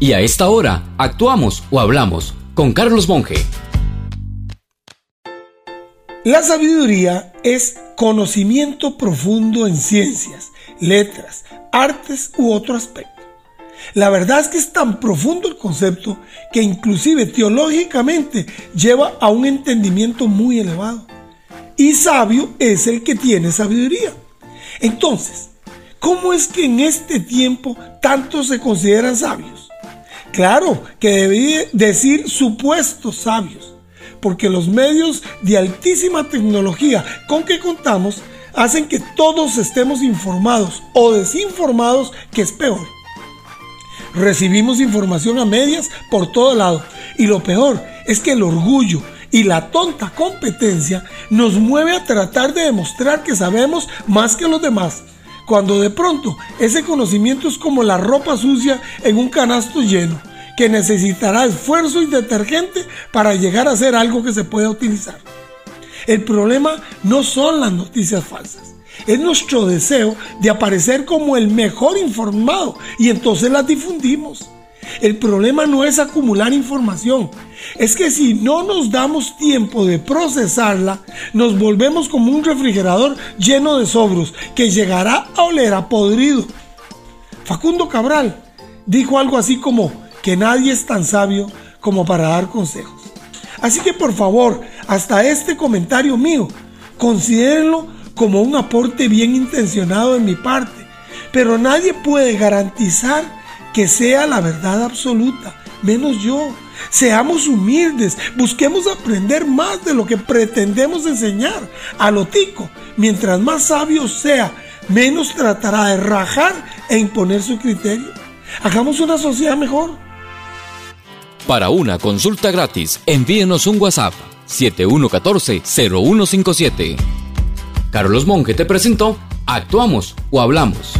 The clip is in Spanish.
Y a esta hora, actuamos o hablamos con Carlos Monge. La sabiduría es conocimiento profundo en ciencias, letras, artes u otro aspecto. La verdad es que es tan profundo el concepto que inclusive teológicamente lleva a un entendimiento muy elevado. Y sabio es el que tiene sabiduría. Entonces, ¿cómo es que en este tiempo tantos se consideran sabios? Claro que debí decir supuestos sabios, porque los medios de altísima tecnología con que contamos hacen que todos estemos informados o desinformados, que es peor. Recibimos información a medias por todo lado. Y lo peor es que el orgullo y la tonta competencia nos mueve a tratar de demostrar que sabemos más que los demás. Cuando de pronto ese conocimiento es como la ropa sucia en un canasto lleno, que necesitará esfuerzo y detergente para llegar a ser algo que se pueda utilizar. El problema no son las noticias falsas es nuestro deseo de aparecer como el mejor informado y entonces las difundimos. El problema no es acumular información, es que si no nos damos tiempo de procesarla, nos volvemos como un refrigerador lleno de sobros que llegará a oler a podrido. Facundo Cabral dijo algo así como que nadie es tan sabio como para dar consejos. Así que por favor, hasta este comentario mío, considérenlo como un aporte bien intencionado de mi parte, pero nadie puede garantizar que sea la verdad absoluta, menos yo. Seamos humildes, busquemos aprender más de lo que pretendemos enseñar a lo tico. Mientras más sabio sea, menos tratará de rajar e imponer su criterio. Hagamos una sociedad mejor. Para una consulta gratis, envíenos un WhatsApp 7114-0157. Carlos Monge te presentó Actuamos o Hablamos.